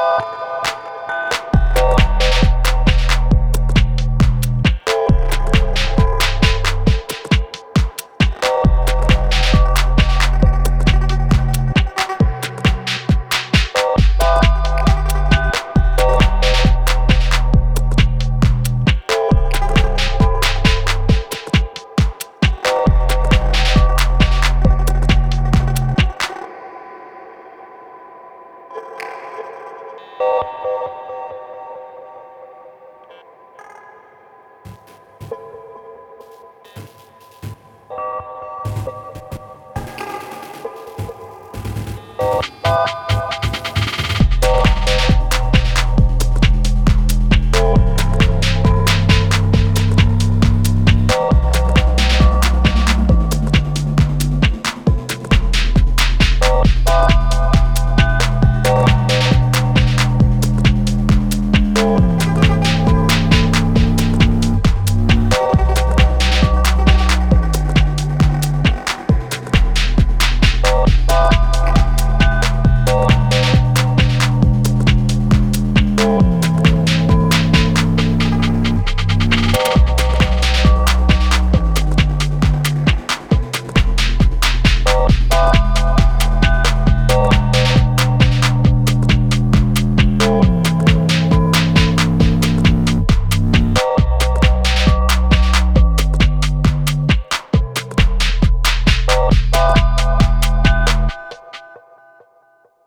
you